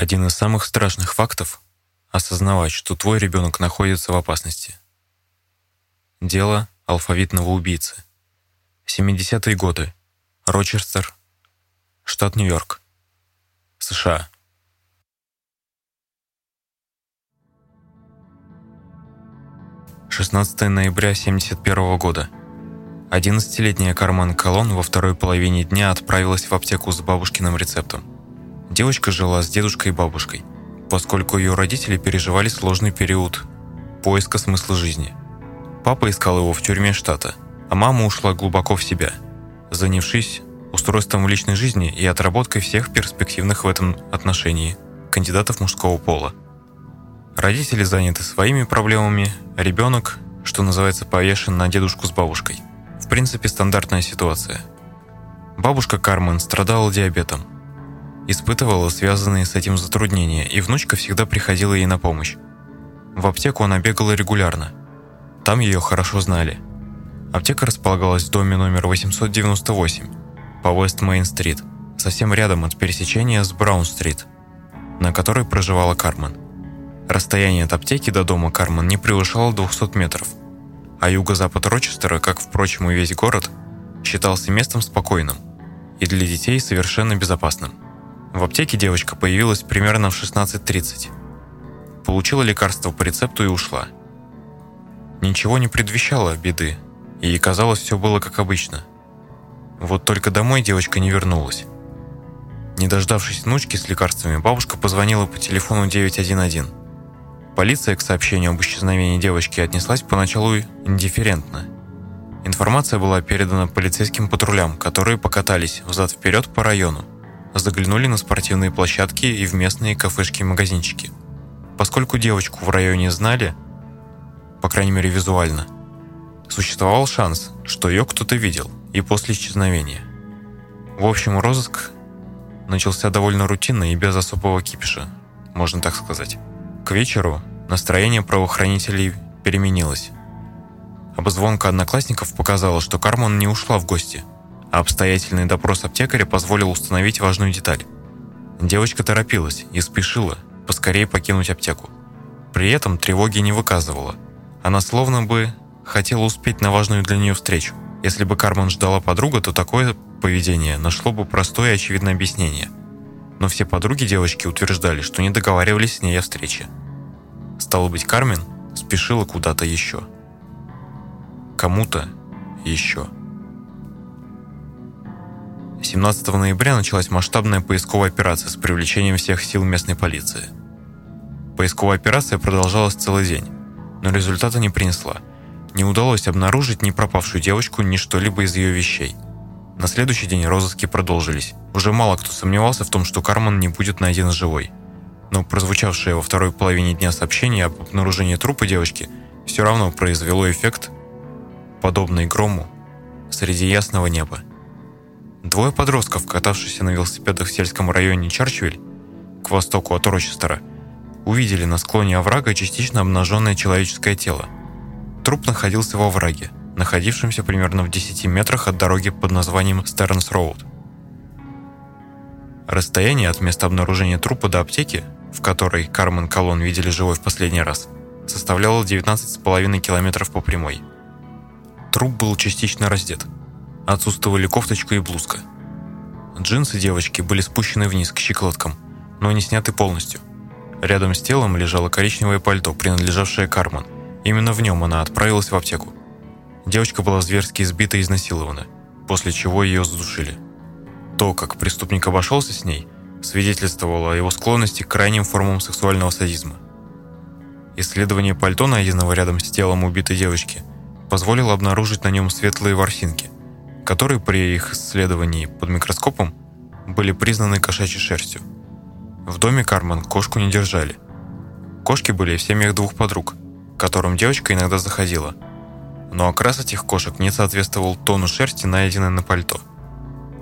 Один из самых страшных фактов — осознавать, что твой ребенок находится в опасности. Дело алфавитного убийцы. 70-е годы. Рочестер, штат Нью-Йорк, США. Шестнадцатое ноября 71 года. 11-летняя Карман Колон во второй половине дня отправилась в аптеку с бабушкиным рецептом. Девочка жила с дедушкой и бабушкой, поскольку ее родители переживали сложный период поиска смысла жизни. Папа искал его в тюрьме штата, а мама ушла глубоко в себя, занявшись устройством личной жизни и отработкой всех перспективных в этом отношении кандидатов мужского пола. Родители заняты своими проблемами, а ребенок, что называется, повешен на дедушку с бабушкой. В принципе, стандартная ситуация. Бабушка Кармен страдала диабетом, испытывала связанные с этим затруднения, и внучка всегда приходила ей на помощь. В аптеку она бегала регулярно. Там ее хорошо знали. Аптека располагалась в доме номер 898 по Уэст-Мейн-стрит, совсем рядом от пересечения с Браун-стрит, на которой проживала Кармен. Расстояние от аптеки до дома Кармен не превышало 200 метров, а юго-запад Рочестера, как, впрочем, и весь город, считался местом спокойным и для детей совершенно безопасным. В аптеке девочка появилась примерно в 16.30. Получила лекарство по рецепту и ушла. Ничего не предвещало беды, и казалось, все было как обычно. Вот только домой девочка не вернулась. Не дождавшись внучки с лекарствами, бабушка позвонила по телефону 911. Полиция к сообщению об исчезновении девочки отнеслась поначалу индифферентно. Информация была передана полицейским патрулям, которые покатались взад-вперед по району, заглянули на спортивные площадки и в местные кафешки и магазинчики. Поскольку девочку в районе знали, по крайней мере визуально, существовал шанс, что ее кто-то видел и после исчезновения. В общем, розыск начался довольно рутинно и без особого кипиша, можно так сказать. К вечеру настроение правоохранителей переменилось. Обзвонка одноклассников показала, что Карман не ушла в гости – а обстоятельный допрос аптекаря позволил установить важную деталь. Девочка торопилась и спешила поскорее покинуть аптеку. При этом тревоги не выказывала. Она словно бы хотела успеть на важную для нее встречу. Если бы Кармен ждала подруга, то такое поведение нашло бы простое и очевидное объяснение. Но все подруги девочки утверждали, что не договаривались с ней о встрече. Стало быть, Кармен спешила куда-то еще. Кому-то еще. 17 ноября началась масштабная поисковая операция с привлечением всех сил местной полиции. Поисковая операция продолжалась целый день, но результата не принесла. Не удалось обнаружить ни пропавшую девочку, ни что-либо из ее вещей. На следующий день розыски продолжились. Уже мало кто сомневался в том, что Карман не будет найден живой. Но прозвучавшее во второй половине дня сообщение об обнаружении трупа девочки все равно произвело эффект, подобный грому, среди ясного неба. Двое подростков, катавшихся на велосипедах в сельском районе Чарчвиль, к востоку от Рочестера, увидели на склоне оврага частично обнаженное человеческое тело. Труп находился во овраге, находившемся примерно в 10 метрах от дороги под названием Стернс Роуд. Расстояние от места обнаружения трупа до аптеки, в которой Кармен Колон видели живой в последний раз, составляло 19,5 километров по прямой. Труп был частично раздет – Отсутствовали кофточка и блузка. Джинсы девочки были спущены вниз к щиколоткам, но не сняты полностью. Рядом с телом лежало коричневое пальто, принадлежавшее Карман. Именно в нем она отправилась в аптеку. Девочка была зверски избита и изнасилована, после чего ее задушили. То, как преступник обошелся с ней, свидетельствовало о его склонности к крайним формам сексуального садизма. Исследование пальто, найденного рядом с телом убитой девочки, позволило обнаружить на нем светлые ворсинки – которые при их исследовании под микроскопом были признаны кошачьей шерстью. В доме Кармен кошку не держали. Кошки были в семьях двух подруг, к которым девочка иногда заходила. Но окрас этих кошек не соответствовал тону шерсти, найденной на пальто.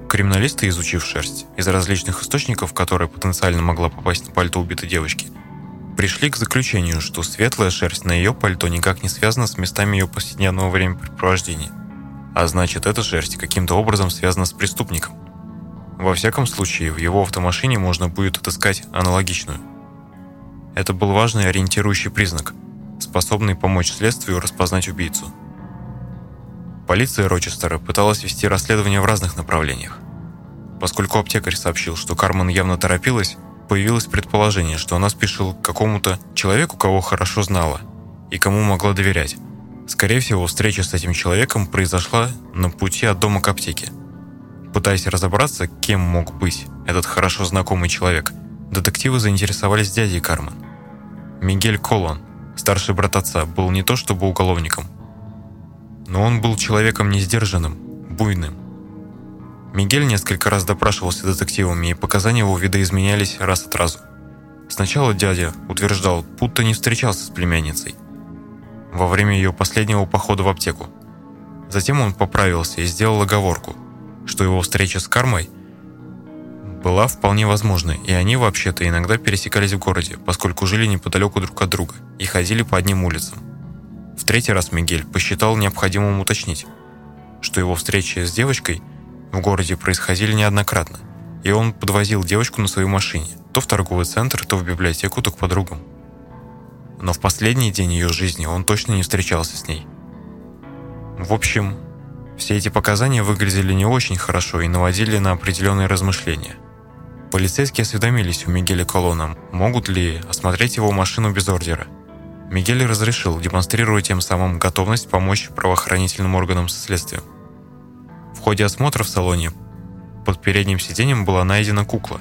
Криминалисты, изучив шерсть из различных источников, которая потенциально могла попасть на пальто убитой девочки, пришли к заключению, что светлая шерсть на ее пальто никак не связана с местами ее повседневного времяпрепровождения – а значит, эта шерсть каким-то образом связана с преступником. Во всяком случае, в его автомашине можно будет отыскать аналогичную. Это был важный ориентирующий признак, способный помочь следствию распознать убийцу. Полиция Рочестера пыталась вести расследование в разных направлениях. Поскольку аптекарь сообщил, что Кармен явно торопилась, появилось предположение, что она спешила к какому-то человеку, кого хорошо знала, и кому могла доверять. Скорее всего, встреча с этим человеком произошла на пути от дома к аптеке. Пытаясь разобраться, кем мог быть этот хорошо знакомый человек, детективы заинтересовались дядей Кармен. Мигель Колон, старший брат отца, был не то чтобы уголовником, но он был человеком несдержанным, буйным. Мигель несколько раз допрашивался детективами, и показания его видоизменялись раз от разу. Сначала дядя утверждал, будто не встречался с племянницей во время ее последнего похода в аптеку. Затем он поправился и сделал оговорку, что его встреча с Кармой была вполне возможной, и они вообще-то иногда пересекались в городе, поскольку жили неподалеку друг от друга и ходили по одним улицам. В третий раз Мигель посчитал необходимым уточнить, что его встречи с девочкой в городе происходили неоднократно, и он подвозил девочку на своей машине, то в торговый центр, то в библиотеку, то к подругам. Но в последний день ее жизни он точно не встречался с ней. В общем, все эти показания выглядели не очень хорошо и наводили на определенные размышления. Полицейские осведомились у Мигеля Колона, могут ли осмотреть его машину без ордера – Мигель разрешил, демонстрируя тем самым готовность помочь правоохранительным органам со следствием. В ходе осмотра в салоне под передним сиденьем была найдена кукла.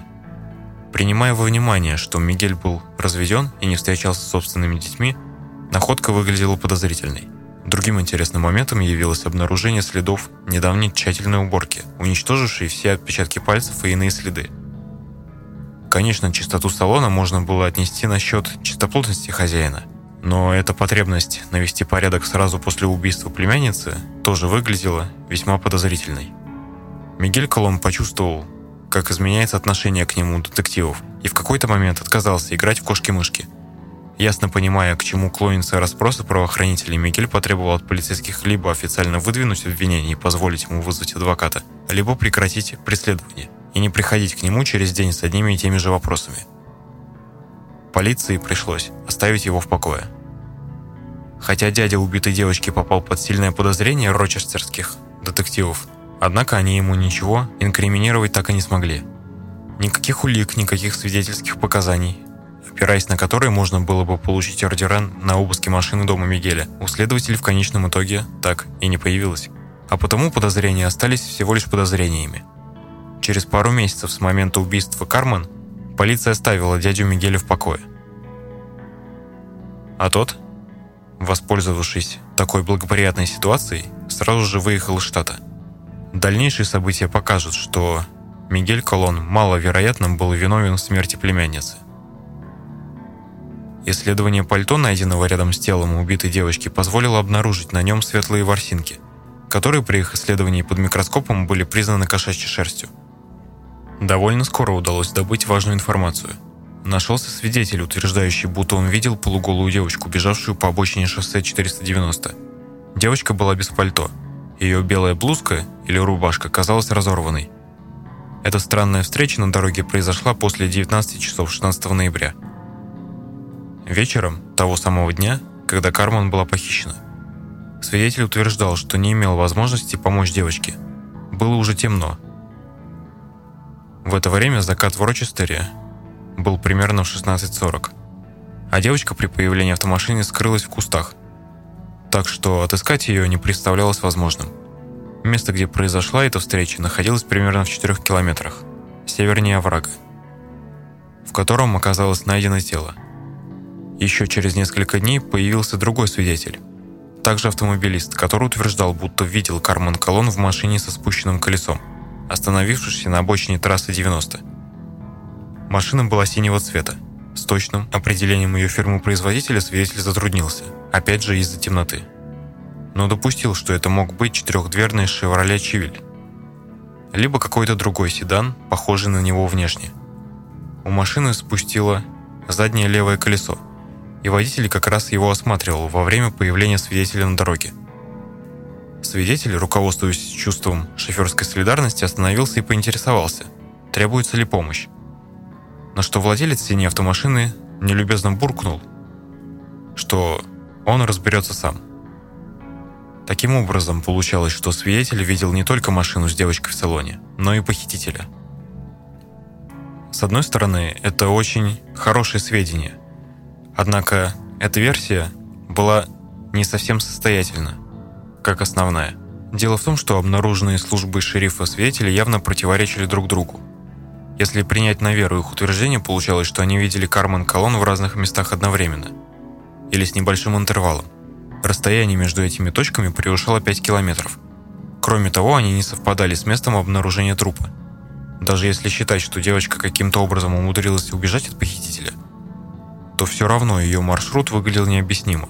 Принимая во внимание, что Мигель был разведен и не встречался с собственными детьми, находка выглядела подозрительной. Другим интересным моментом явилось обнаружение следов недавней тщательной уборки, уничтожившей все отпечатки пальцев и иные следы. Конечно, чистоту салона можно было отнести на счет чистоплотности хозяина – но эта потребность навести порядок сразу после убийства племянницы тоже выглядела весьма подозрительной. Мигель Колом почувствовал, как изменяется отношение к нему детективов, и в какой-то момент отказался играть в кошки-мышки. Ясно понимая, к чему клонятся расспросы правоохранителей, Мигель потребовал от полицейских либо официально выдвинуть обвинение и позволить ему вызвать адвоката, либо прекратить преследование и не приходить к нему через день с одними и теми же вопросами – Полиции пришлось оставить его в покое. Хотя дядя убитой девочки попал под сильное подозрение рочестерских детективов, однако они ему ничего инкриминировать так и не смогли. Никаких улик, никаких свидетельских показаний, опираясь на которые можно было бы получить ордера на обыски машины дома Мигеля, у следователей в конечном итоге так и не появилось. А потому подозрения остались всего лишь подозрениями. Через пару месяцев с момента убийства Кармен полиция оставила дядю Мигеля в покое. А тот, воспользовавшись такой благоприятной ситуацией, сразу же выехал из штата. Дальнейшие события покажут, что Мигель Колон маловероятно был виновен в смерти племянницы. Исследование пальто, найденного рядом с телом убитой девочки, позволило обнаружить на нем светлые ворсинки, которые при их исследовании под микроскопом были признаны кошачьей шерстью. Довольно скоро удалось добыть важную информацию. Нашелся свидетель, утверждающий, будто он видел полуголую девочку, бежавшую по обочине шоссе 490. Девочка была без пальто. Ее белая блузка или рубашка казалась разорванной. Эта странная встреча на дороге произошла после 19 часов 16 ноября. Вечером того самого дня, когда Карман была похищена. Свидетель утверждал, что не имел возможности помочь девочке. Было уже темно, в это время закат в Рочестере был примерно в 16.40, а девочка при появлении автомашины скрылась в кустах, так что отыскать ее не представлялось возможным. Место, где произошла эта встреча, находилось примерно в 4 километрах, севернее оврага, в котором оказалось найдено тело. Еще через несколько дней появился другой свидетель, также автомобилист, который утверждал, будто видел Кармен Колон в машине со спущенным колесом – остановившись на обочине трассы 90. Машина была синего цвета. С точным определением ее фирмы-производителя свидетель затруднился, опять же из-за темноты. Но допустил, что это мог быть четырехдверный «Шевроле Чивиль», либо какой-то другой седан, похожий на него внешне. У машины спустило заднее левое колесо, и водитель как раз его осматривал во время появления свидетеля на дороге. Свидетель, руководствуясь чувством шоферской солидарности, остановился и поинтересовался, требуется ли помощь. На что владелец синей автомашины нелюбезно буркнул, что он разберется сам. Таким образом, получалось, что свидетель видел не только машину с девочкой в салоне, но и похитителя. С одной стороны, это очень хорошие сведения. Однако, эта версия была не совсем состоятельна, как основная. Дело в том, что обнаруженные службой шерифа свидетели явно противоречили друг другу. Если принять на веру их утверждение, получалось, что они видели Кармен Колон в разных местах одновременно. Или с небольшим интервалом. Расстояние между этими точками превышало 5 километров. Кроме того, они не совпадали с местом обнаружения трупа. Даже если считать, что девочка каким-то образом умудрилась убежать от похитителя, то все равно ее маршрут выглядел необъяснимо.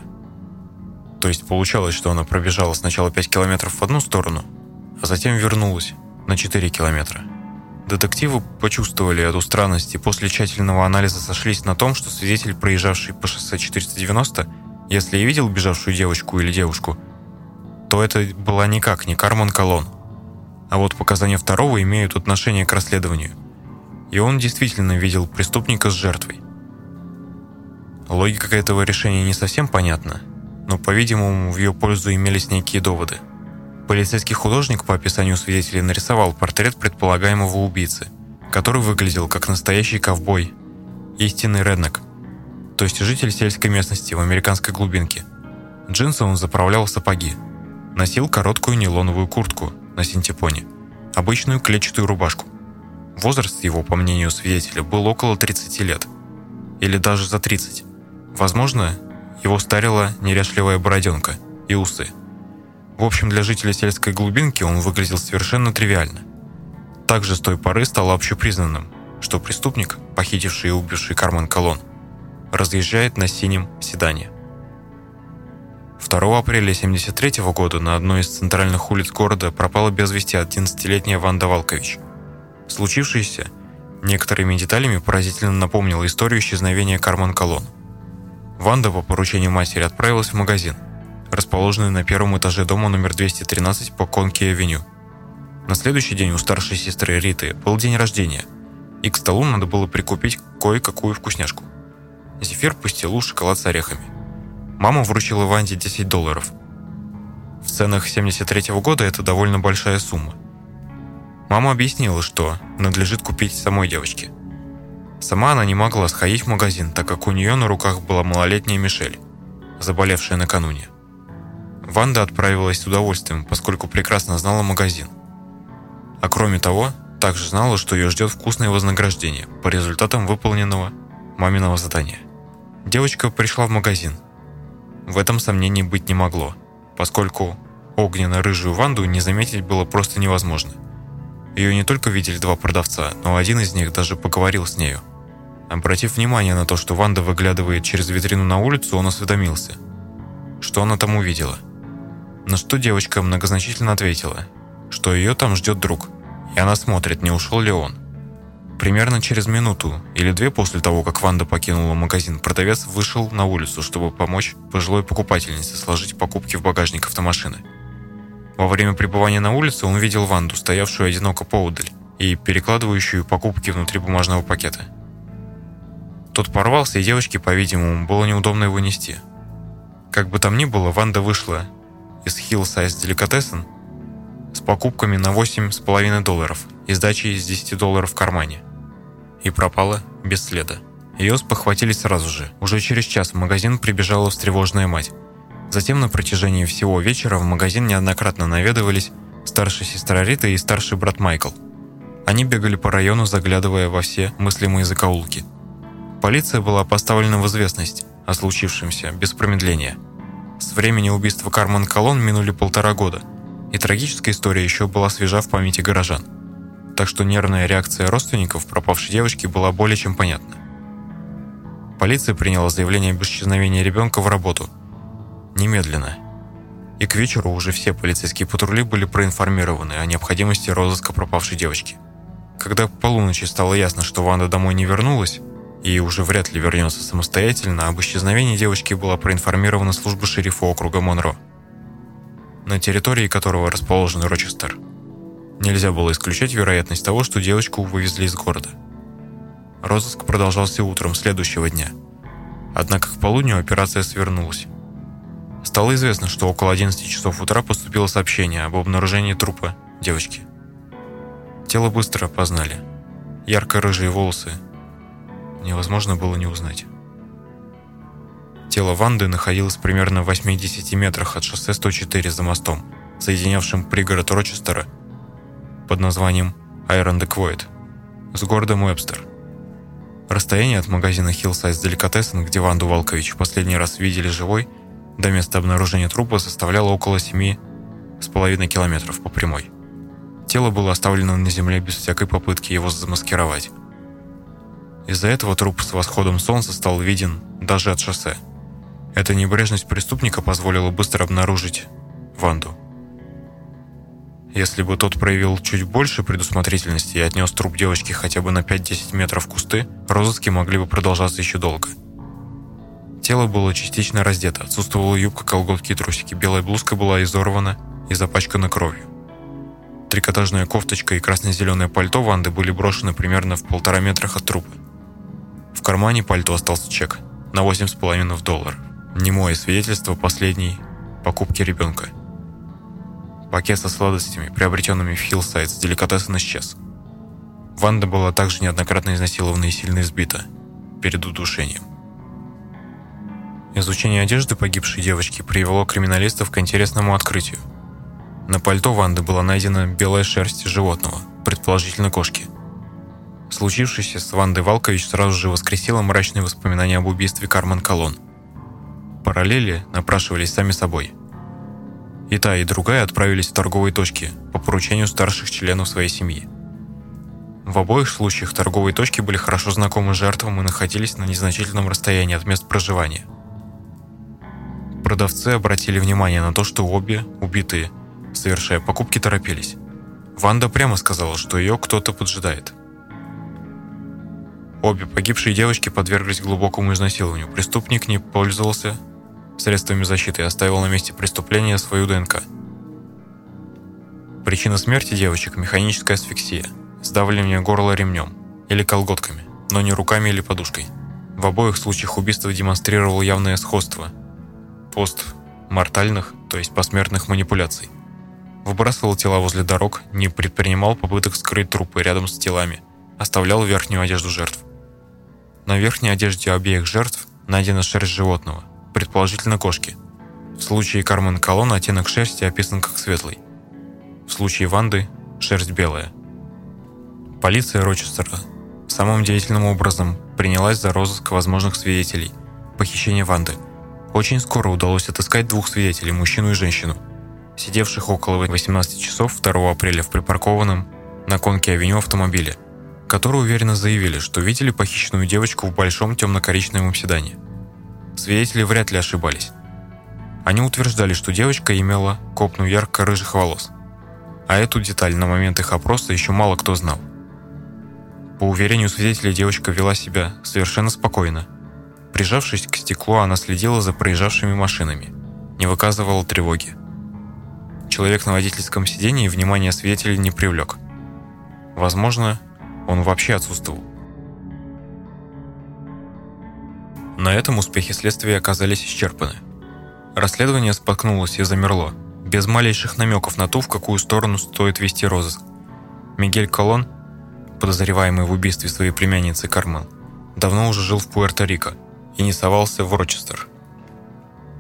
То есть получалось, что она пробежала сначала 5 километров в одну сторону, а затем вернулась на 4 километра. Детективы почувствовали эту странность и после тщательного анализа сошлись на том, что свидетель, проезжавший по шоссе 490, если и видел бежавшую девочку или девушку, то это была никак не Карман Колон. А вот показания второго имеют отношение к расследованию. И он действительно видел преступника с жертвой. Логика этого решения не совсем понятна, но, по-видимому, в ее пользу имелись некие доводы. Полицейский художник по описанию свидетелей нарисовал портрет предполагаемого убийцы, который выглядел как настоящий ковбой, истинный реднек, то есть житель сельской местности в американской глубинке. Джинсы он заправлял в сапоги, носил короткую нейлоновую куртку на синтепоне, обычную клетчатую рубашку. Возраст его, по мнению свидетеля, был около 30 лет, или даже за 30. Возможно, его старила неряшливая бороденка и усы. В общем, для жителя сельской глубинки он выглядел совершенно тривиально. Также с той поры стало общепризнанным, что преступник, похитивший и убивший Кармен Колон, разъезжает на синем седане. 2 апреля 1973 года на одной из центральных улиц города пропала без вести 11-летняя Ванда Валкович. Случившееся некоторыми деталями поразительно напомнило историю исчезновения Кармен Колон. Ванда по поручению матери отправилась в магазин, расположенный на первом этаже дома номер 213 по Конки-авеню. На следующий день у старшей сестры Риты был день рождения, и к столу надо было прикупить кое-какую вкусняшку. Зефир, пастилу, шоколад с орехами. Мама вручила Ванде 10 долларов. В ценах 73 -го года это довольно большая сумма. Мама объяснила, что надлежит купить самой девочке. Сама она не могла сходить в магазин, так как у нее на руках была малолетняя Мишель, заболевшая накануне. Ванда отправилась с удовольствием, поскольку прекрасно знала магазин. А кроме того, также знала, что ее ждет вкусное вознаграждение по результатам выполненного маминого задания. Девочка пришла в магазин. В этом сомнений быть не могло, поскольку огненно-рыжую Ванду не заметить было просто невозможно – ее не только видели два продавца, но один из них даже поговорил с нею. Обратив внимание на то, что Ванда выглядывает через витрину на улицу, он осведомился. Что она там увидела? На что девочка многозначительно ответила, что ее там ждет друг, и она смотрит, не ушел ли он. Примерно через минуту или две после того, как Ванда покинула магазин, продавец вышел на улицу, чтобы помочь пожилой покупательнице сложить покупки в багажник автомашины. Во время пребывания на улице он видел Ванду, стоявшую одиноко поудаль и перекладывающую покупки внутри бумажного пакета. Тот порвался, и девочке, по-видимому, было неудобно его нести. Как бы там ни было, Ванда вышла из Hillside Delicatessen с покупками на 8,5 долларов и сдачей из 10 долларов в кармане. И пропала без следа. Ее спохватились сразу же. Уже через час в магазин прибежала встревоженная мать. Затем на протяжении всего вечера в магазин неоднократно наведывались старшая сестра Рита и старший брат Майкл. Они бегали по району, заглядывая во все мыслимые закоулки. Полиция была поставлена в известность о случившемся без промедления. С времени убийства Кармен Колон минули полтора года, и трагическая история еще была свежа в памяти горожан. Так что нервная реакция родственников пропавшей девочки была более чем понятна. Полиция приняла заявление об исчезновении ребенка в работу – Немедленно. И к вечеру уже все полицейские патрули были проинформированы о необходимости розыска пропавшей девочки. Когда к полуночи стало ясно, что Ванда домой не вернулась, и уже вряд ли вернется самостоятельно, об исчезновении девочки была проинформирована служба шерифа округа Монро, на территории которого расположен Рочестер. Нельзя было исключать вероятность того, что девочку вывезли из города. Розыск продолжался утром следующего дня. Однако к полудню операция свернулась. Стало известно, что около 11 часов утра поступило сообщение об обнаружении трупа девочки. Тело быстро опознали. Ярко-рыжие волосы. Невозможно было не узнать. Тело Ванды находилось примерно в 80 метрах от шоссе 104 за мостом, соединявшим пригород Рочестера под названием Айрон Деквойд с городом Уэбстер. Расстояние от магазина Hillside Delicatessen, где Ванду Валкович последний раз видели живой, до места обнаружения трупа составляло около 7,5 километров по прямой. Тело было оставлено на земле без всякой попытки его замаскировать. Из-за этого труп с восходом солнца стал виден даже от шоссе – эта небрежность преступника позволила быстро обнаружить Ванду. Если бы тот проявил чуть больше предусмотрительности и отнес труп девочки хотя бы на 5-10 метров в кусты, розыски могли бы продолжаться еще долго. Тело было частично раздето, отсутствовала юбка, колготки и трусики, белая блузка была изорвана и запачкана кровью. Трикотажная кофточка и красно-зеленое пальто Ванды были брошены примерно в полтора метрах от трупа. В кармане пальто остался чек на 8,5 долларов немое свидетельство последней покупки ребенка. Пакет со сладостями, приобретенными в Хиллсайд Деликатессен, исчез. Ванда была также неоднократно изнасилована и сильно избита перед удушением. Изучение одежды погибшей девочки привело криминалистов к интересному открытию. На пальто Ванды была найдена белая шерсть животного, предположительно кошки. Случившееся с Вандой Валкович сразу же воскресило мрачные воспоминания об убийстве Кармен Колон – параллели напрашивались сами собой. И та, и другая отправились в торговые точки по поручению старших членов своей семьи. В обоих случаях торговые точки были хорошо знакомы жертвам и находились на незначительном расстоянии от мест проживания. Продавцы обратили внимание на то, что обе, убитые, совершая покупки, торопились. Ванда прямо сказала, что ее кто-то поджидает. Обе погибшие девочки подверглись глубокому изнасилованию. Преступник не пользовался средствами защиты и оставил на месте преступления свою ДНК. Причина смерти девочек – механическая асфиксия, сдавливание горла ремнем или колготками, но не руками или подушкой. В обоих случаях убийство демонстрировало явное сходство постмортальных, то есть посмертных манипуляций. Выбрасывал тела возле дорог, не предпринимал попыток скрыть трупы рядом с телами, оставлял верхнюю одежду жертв. На верхней одежде обеих жертв найдена шерсть животного – предположительно кошки. В случае Кармен Колон оттенок шерсти описан как светлый. В случае Ванды – шерсть белая. Полиция Рочестера самым деятельным образом принялась за розыск возможных свидетелей похищения Ванды. Очень скоро удалось отыскать двух свидетелей, мужчину и женщину, сидевших около 18 часов 2 апреля в припаркованном на конке авеню автомобиле, которые уверенно заявили, что видели похищенную девочку в большом темно-коричневом седане – Свидетели вряд ли ошибались. Они утверждали, что девочка имела копну ярко-рыжих волос. А эту деталь на момент их опроса еще мало кто знал. По уверению свидетелей, девочка вела себя совершенно спокойно. Прижавшись к стеклу, она следила за проезжавшими машинами, не выказывала тревоги. Человек на водительском сидении внимания свидетелей не привлек. Возможно, он вообще отсутствовал. На этом успехи следствия оказались исчерпаны. Расследование споткнулось и замерло, без малейших намеков на то, в какую сторону стоит вести розыск. Мигель Колон, подозреваемый в убийстве своей племянницы Кармен, давно уже жил в Пуэрто-Рико и не совался в Рочестер.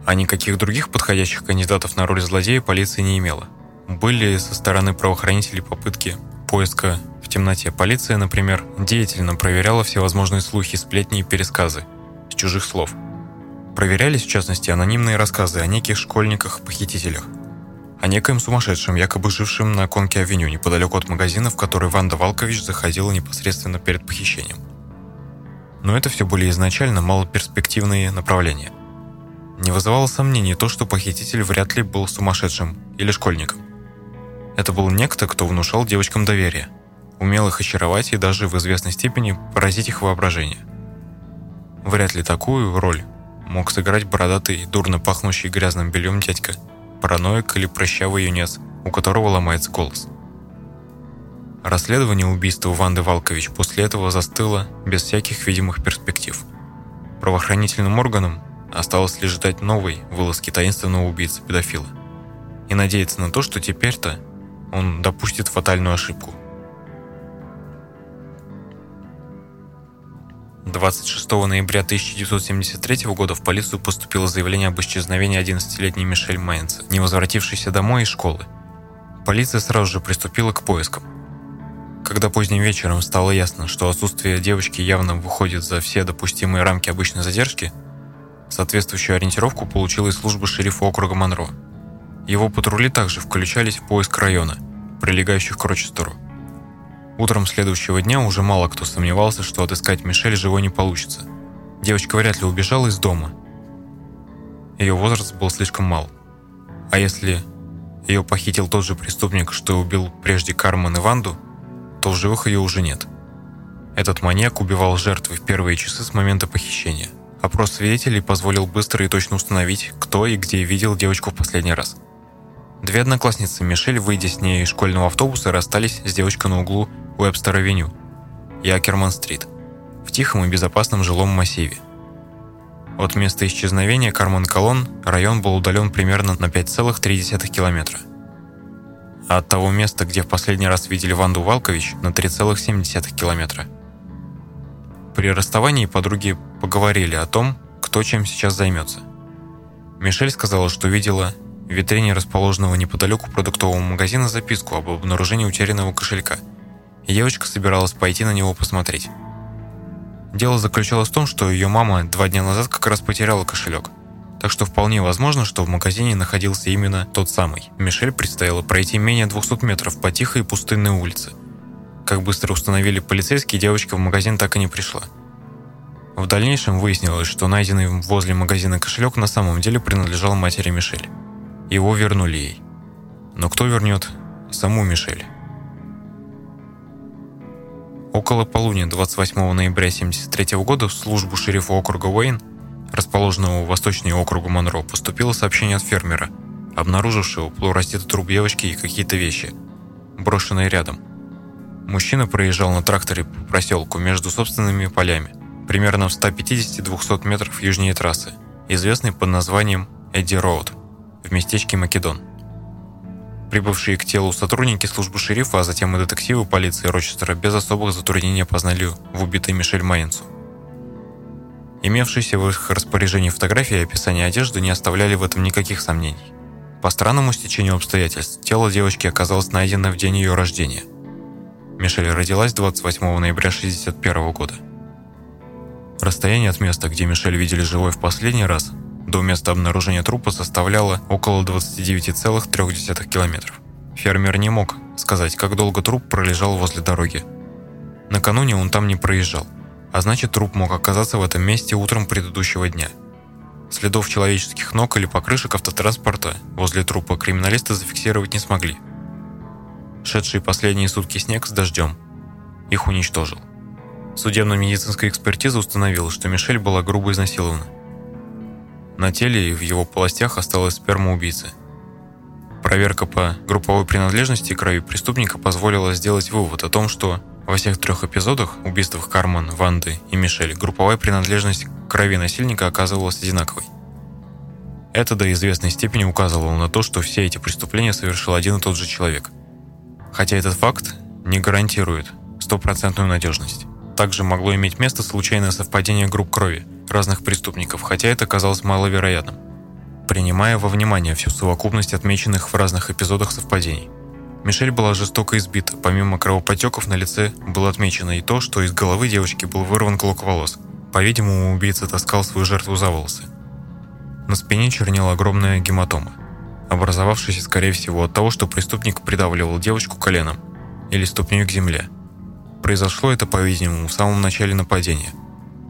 А никаких других подходящих кандидатов на роль злодея полиция не имела. Были со стороны правоохранителей попытки поиска в темноте. Полиция, например, деятельно проверяла всевозможные слухи, сплетни и пересказы – чужих слов. Проверялись, в частности, анонимные рассказы о неких школьниках-похитителях, о некоем сумасшедшем, якобы жившем на Конке-авеню, неподалеку от магазина, в который Ванда Валкович заходила непосредственно перед похищением. Но это все были изначально малоперспективные направления. Не вызывало сомнений то, что похититель вряд ли был сумасшедшим или школьником. Это был некто, кто внушал девочкам доверие, умел их очаровать и даже в известной степени поразить их воображение – Вряд ли такую роль мог сыграть бородатый, дурно пахнущий грязным бельем дядька, параноик или прыщавый юнец, у которого ломается голос. Расследование убийства Ванды Валкович после этого застыло без всяких видимых перспектив. Правоохранительным органам осталось лишь ждать новой вылазки таинственного убийцы-педофила и надеяться на то, что теперь-то он допустит фатальную ошибку. 26 ноября 1973 года в полицию поступило заявление об исчезновении 11-летней Мишель Майнца, не возвратившейся домой из школы. Полиция сразу же приступила к поискам. Когда поздним вечером стало ясно, что отсутствие девочки явно выходит за все допустимые рамки обычной задержки, соответствующую ориентировку получила и служба шерифа округа Монро. Его патрули также включались в поиск района, прилегающих к Рочестеру. Утром следующего дня уже мало кто сомневался, что отыскать Мишель живой не получится. Девочка вряд ли убежала из дома. Ее возраст был слишком мал. А если ее похитил тот же преступник, что убил прежде Кармен и Ванду, то в живых ее уже нет. Этот маньяк убивал жертвы в первые часы с момента похищения. Опрос свидетелей позволил быстро и точно установить, кто и где видел девочку в последний раз. Две одноклассницы Мишель, выйдя с ней из школьного автобуса, расстались с девочкой на углу Уэбстер-авеню и Акерман-стрит в тихом и безопасном жилом массиве. От места исчезновения Карман-Колон район был удален примерно на 5,3 километра. А от того места, где в последний раз видели Ванду Валкович, на 3,7 километра. При расставании подруги поговорили о том, кто чем сейчас займется. Мишель сказала, что видела в витрине расположенного неподалеку продуктового магазина записку об обнаружении утерянного кошелька – и девочка собиралась пойти на него посмотреть. Дело заключалось в том, что ее мама два дня назад как раз потеряла кошелек. Так что вполне возможно, что в магазине находился именно тот самый. Мишель предстояло пройти менее 200 метров по тихой и пустынной улице. Как быстро установили полицейские, девочка в магазин так и не пришла. В дальнейшем выяснилось, что найденный возле магазина кошелек на самом деле принадлежал матери Мишель. Его вернули ей. Но кто вернет саму Мишель? Около полудня 28 ноября 1973 года в службу шерифа округа Уэйн, расположенного в восточнее округу Монро, поступило сообщение от фермера, обнаружившего полураздетый труп девочки и какие-то вещи, брошенные рядом. Мужчина проезжал на тракторе по проселку между собственными полями, примерно в 150-200 метров южнее трассы, известной под названием Эдди Роуд, в местечке Македон. Прибывшие к телу сотрудники службы шерифа, а затем и детективы полиции Рочестера без особых затруднений опознали в убитой Мишель Майнцу. Имевшиеся в их распоряжении фотографии и описание одежды не оставляли в этом никаких сомнений. По странному стечению обстоятельств, тело девочки оказалось найдено в день ее рождения. Мишель родилась 28 ноября 1961 года. Расстояние от места, где Мишель видели живой в последний раз, до места обнаружения трупа составляло около 29,3 километров. Фермер не мог сказать, как долго труп пролежал возле дороги. Накануне он там не проезжал, а значит труп мог оказаться в этом месте утром предыдущего дня. Следов человеческих ног или покрышек автотранспорта возле трупа криминалисты зафиксировать не смогли. Шедший последние сутки снег с дождем их уничтожил. Судебно-медицинская экспертиза установила, что Мишель была грубо изнасилована. На теле и в его полостях осталась сперма убийцы. Проверка по групповой принадлежности крови преступника позволила сделать вывод о том, что во всех трех эпизодах – убийствах Кармен, Ванды и Мишель – групповая принадлежность крови насильника оказывалась одинаковой. Это до известной степени указывало на то, что все эти преступления совершил один и тот же человек. Хотя этот факт не гарантирует стопроцентную надежность. Также могло иметь место случайное совпадение групп крови – разных преступников, хотя это казалось маловероятным, принимая во внимание всю совокупность отмеченных в разных эпизодах совпадений. Мишель была жестоко избита, помимо кровопотеков на лице было отмечено и то, что из головы девочки был вырван клок волос. По-видимому, убийца таскал свою жертву за волосы. На спине чернела огромная гематома, образовавшаяся, скорее всего, от того, что преступник придавливал девочку коленом или ступней к земле. Произошло это, по-видимому, в самом начале нападения –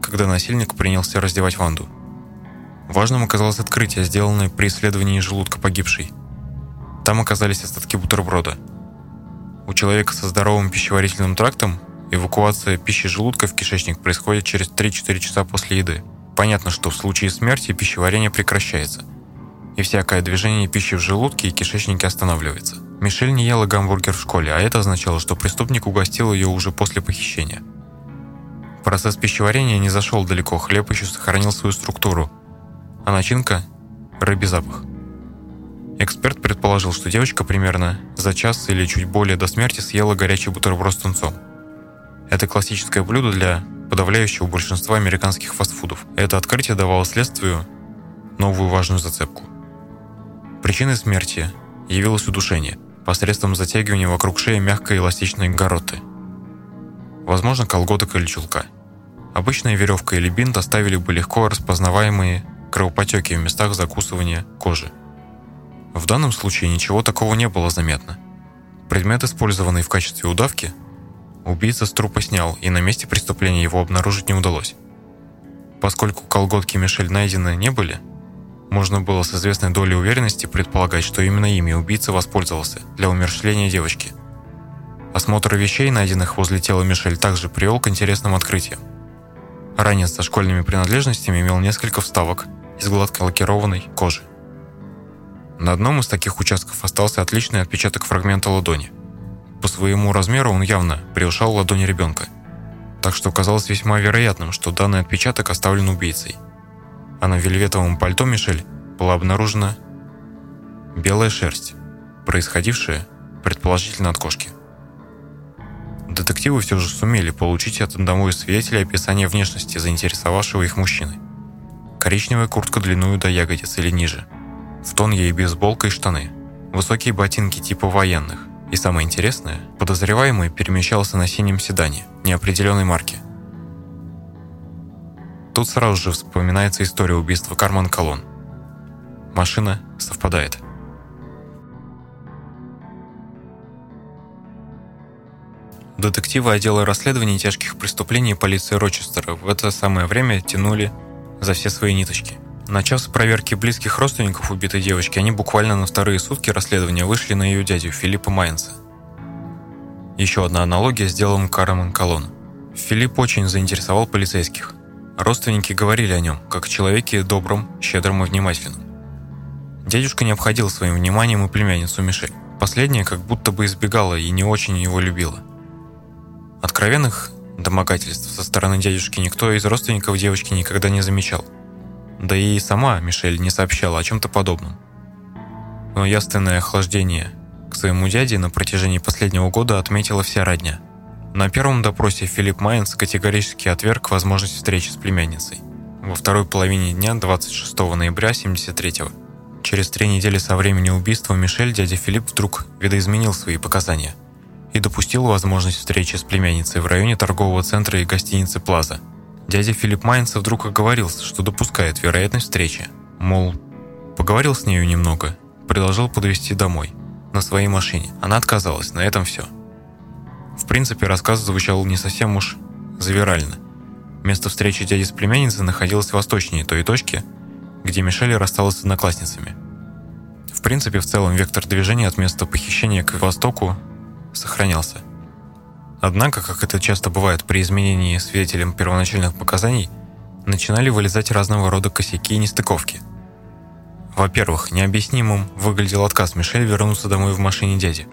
когда насильник принялся раздевать Ванду. Важным оказалось открытие, сделанное при исследовании желудка погибшей. Там оказались остатки бутерброда. У человека со здоровым пищеварительным трактом эвакуация пищи желудка в кишечник происходит через 3-4 часа после еды. Понятно, что в случае смерти пищеварение прекращается, и всякое движение пищи в желудке и кишечнике останавливается – Мишель не ела гамбургер в школе, а это означало, что преступник угостил ее уже после похищения. Процесс пищеварения не зашел далеко, хлеб еще сохранил свою структуру, а начинка – рыбий запах. Эксперт предположил, что девочка примерно за час или чуть более до смерти съела горячий бутерброд с тунцом. Это классическое блюдо для подавляющего большинства американских фастфудов. Это открытие давало следствию новую важную зацепку. Причиной смерти явилось удушение посредством затягивания вокруг шеи мягкой эластичной гороты. Возможно, колготок или чулка. Обычная веревка или бинт оставили бы легко распознаваемые кровопотеки в местах закусывания кожи. В данном случае ничего такого не было заметно. Предмет, использованный в качестве удавки, убийца с трупа снял, и на месте преступления его обнаружить не удалось. Поскольку колготки Мишель найдены не были, можно было с известной долей уверенности предполагать, что именно ими убийца воспользовался для умерщвления девочки. Осмотр вещей, найденных возле тела Мишель, также привел к интересным открытиям. Ранец со школьными принадлежностями имел несколько вставок из гладко лакированной кожи. На одном из таких участков остался отличный отпечаток фрагмента ладони. По своему размеру он явно превышал ладонь ребенка. Так что казалось весьма вероятным, что данный отпечаток оставлен убийцей. А на вельветовом пальто Мишель была обнаружена белая шерсть, происходившая, предположительно, от кошки. Детективы все же сумели получить от одного из свидетелей описание внешности заинтересовавшего их мужчины. Коричневая куртка длиною до ягодиц или ниже – в тон ей бейсболка и штаны, высокие ботинки типа военных. И самое интересное, подозреваемый перемещался на синем седане неопределенной марки. Тут сразу же вспоминается история убийства Карман Колон. Машина совпадает. Детективы отдела расследований тяжких преступлений полиции Рочестера в это самое время тянули за все свои ниточки – Начав с проверки близких родственников убитой девочки, они буквально на вторые сутки расследования вышли на ее дядю Филиппа Майнса. Еще одна аналогия с делом Кармен Колон. Филипп очень заинтересовал полицейских. Родственники говорили о нем, как о человеке добром, щедром и внимательном. Дядюшка не обходил своим вниманием и племянницу Мишель. Последняя как будто бы избегала и не очень его любила. Откровенных домогательств со стороны дядюшки никто из родственников девочки никогда не замечал – да и сама Мишель не сообщала о чем-то подобном. Но яственное охлаждение к своему дяде на протяжении последнего года отметила вся родня. На первом допросе Филипп Майнс категорически отверг возможность встречи с племянницей. Во второй половине дня 26 ноября 73 -го. Через три недели со времени убийства Мишель дядя Филипп вдруг видоизменил свои показания и допустил возможность встречи с племянницей в районе торгового центра и гостиницы «Плаза», Дядя Филипп Майнцев вдруг оговорился, что допускает вероятность встречи. Мол, поговорил с нею немного, предложил подвезти домой, на своей машине. Она отказалась, на этом все. Принципе, рассказ звучал не совсем уж завирально. Место встречи дяди с племянницей находилось восточнее той точки, где Мишель рассталась с одноклассницами. В принципе, в целом вектор движения от места похищения к востоку сохранялся. Однако, как это часто бывает при изменении свидетелем первоначальных показаний, начинали вылезать разного рода косяки и нестыковки. Во-первых, необъяснимым выглядел отказ Мишель вернуться домой в машине дяди.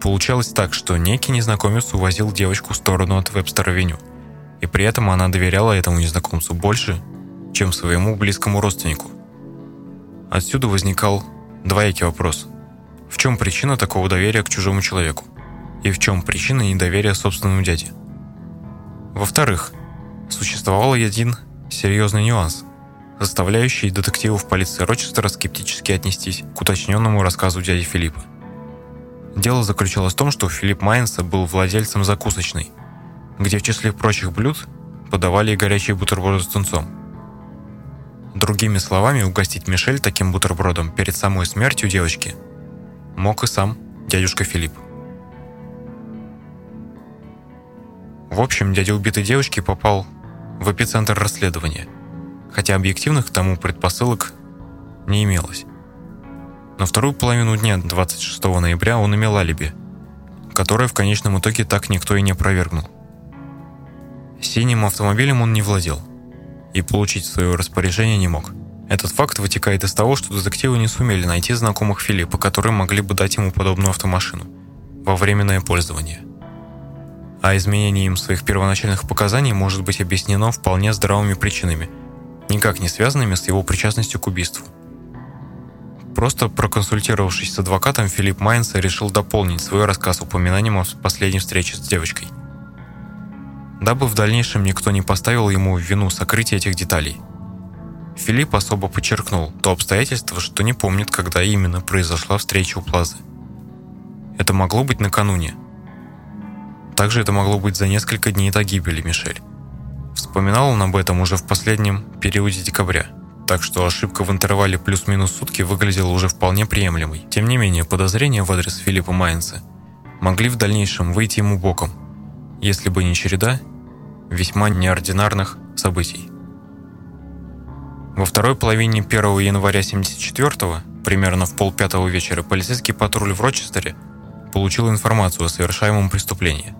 Получалось так, что некий незнакомец увозил девочку в сторону от Вебстер-авеню, и при этом она доверяла этому незнакомцу больше, чем своему близкому родственнику. Отсюда возникал двоякий вопрос. В чем причина такого доверия к чужому человеку? и в чем причина недоверия собственному дяде. Во-вторых, существовал один серьезный нюанс, заставляющий детективов полиции Рочестера скептически отнестись к уточненному рассказу дяди Филиппа. Дело заключалось в том, что Филипп Майнса был владельцем закусочной, где в числе прочих блюд подавали и горячие бутерброды с тунцом. Другими словами, угостить Мишель таким бутербродом перед самой смертью девочки мог и сам дядюшка Филипп. В общем, дядя убитой девочки попал в эпицентр расследования, хотя объективных к тому предпосылок не имелось. На вторую половину дня 26 ноября он имел алиби, которое в конечном итоге так никто и не опровергнул. Синим автомобилем он не владел и получить свое распоряжение не мог. Этот факт вытекает из того, что детективы не сумели найти знакомых Филиппа, которые могли бы дать ему подобную автомашину во временное пользование. А изменение им своих первоначальных показаний может быть объяснено вполне здравыми причинами, никак не связанными с его причастностью к убийству. Просто проконсультировавшись с адвокатом, Филипп Майнса решил дополнить свой рассказ упоминанием о последней встрече с девочкой. Дабы в дальнейшем никто не поставил ему в вину сокрытие этих деталей – Филипп особо подчеркнул то обстоятельство, что не помнит, когда именно произошла встреча у Плазы. Это могло быть накануне. Также это могло быть за несколько дней до гибели Мишель. Вспоминал он об этом уже в последнем периоде декабря, так что ошибка в интервале плюс-минус сутки выглядела уже вполне приемлемой. Тем не менее, подозрения в адрес Филиппа Майнца могли в дальнейшем выйти ему боком, если бы не череда весьма неординарных событий. Во второй половине 1 января 74-го, примерно в полпятого вечера, полицейский патруль в Рочестере получил информацию о совершаемом преступлении.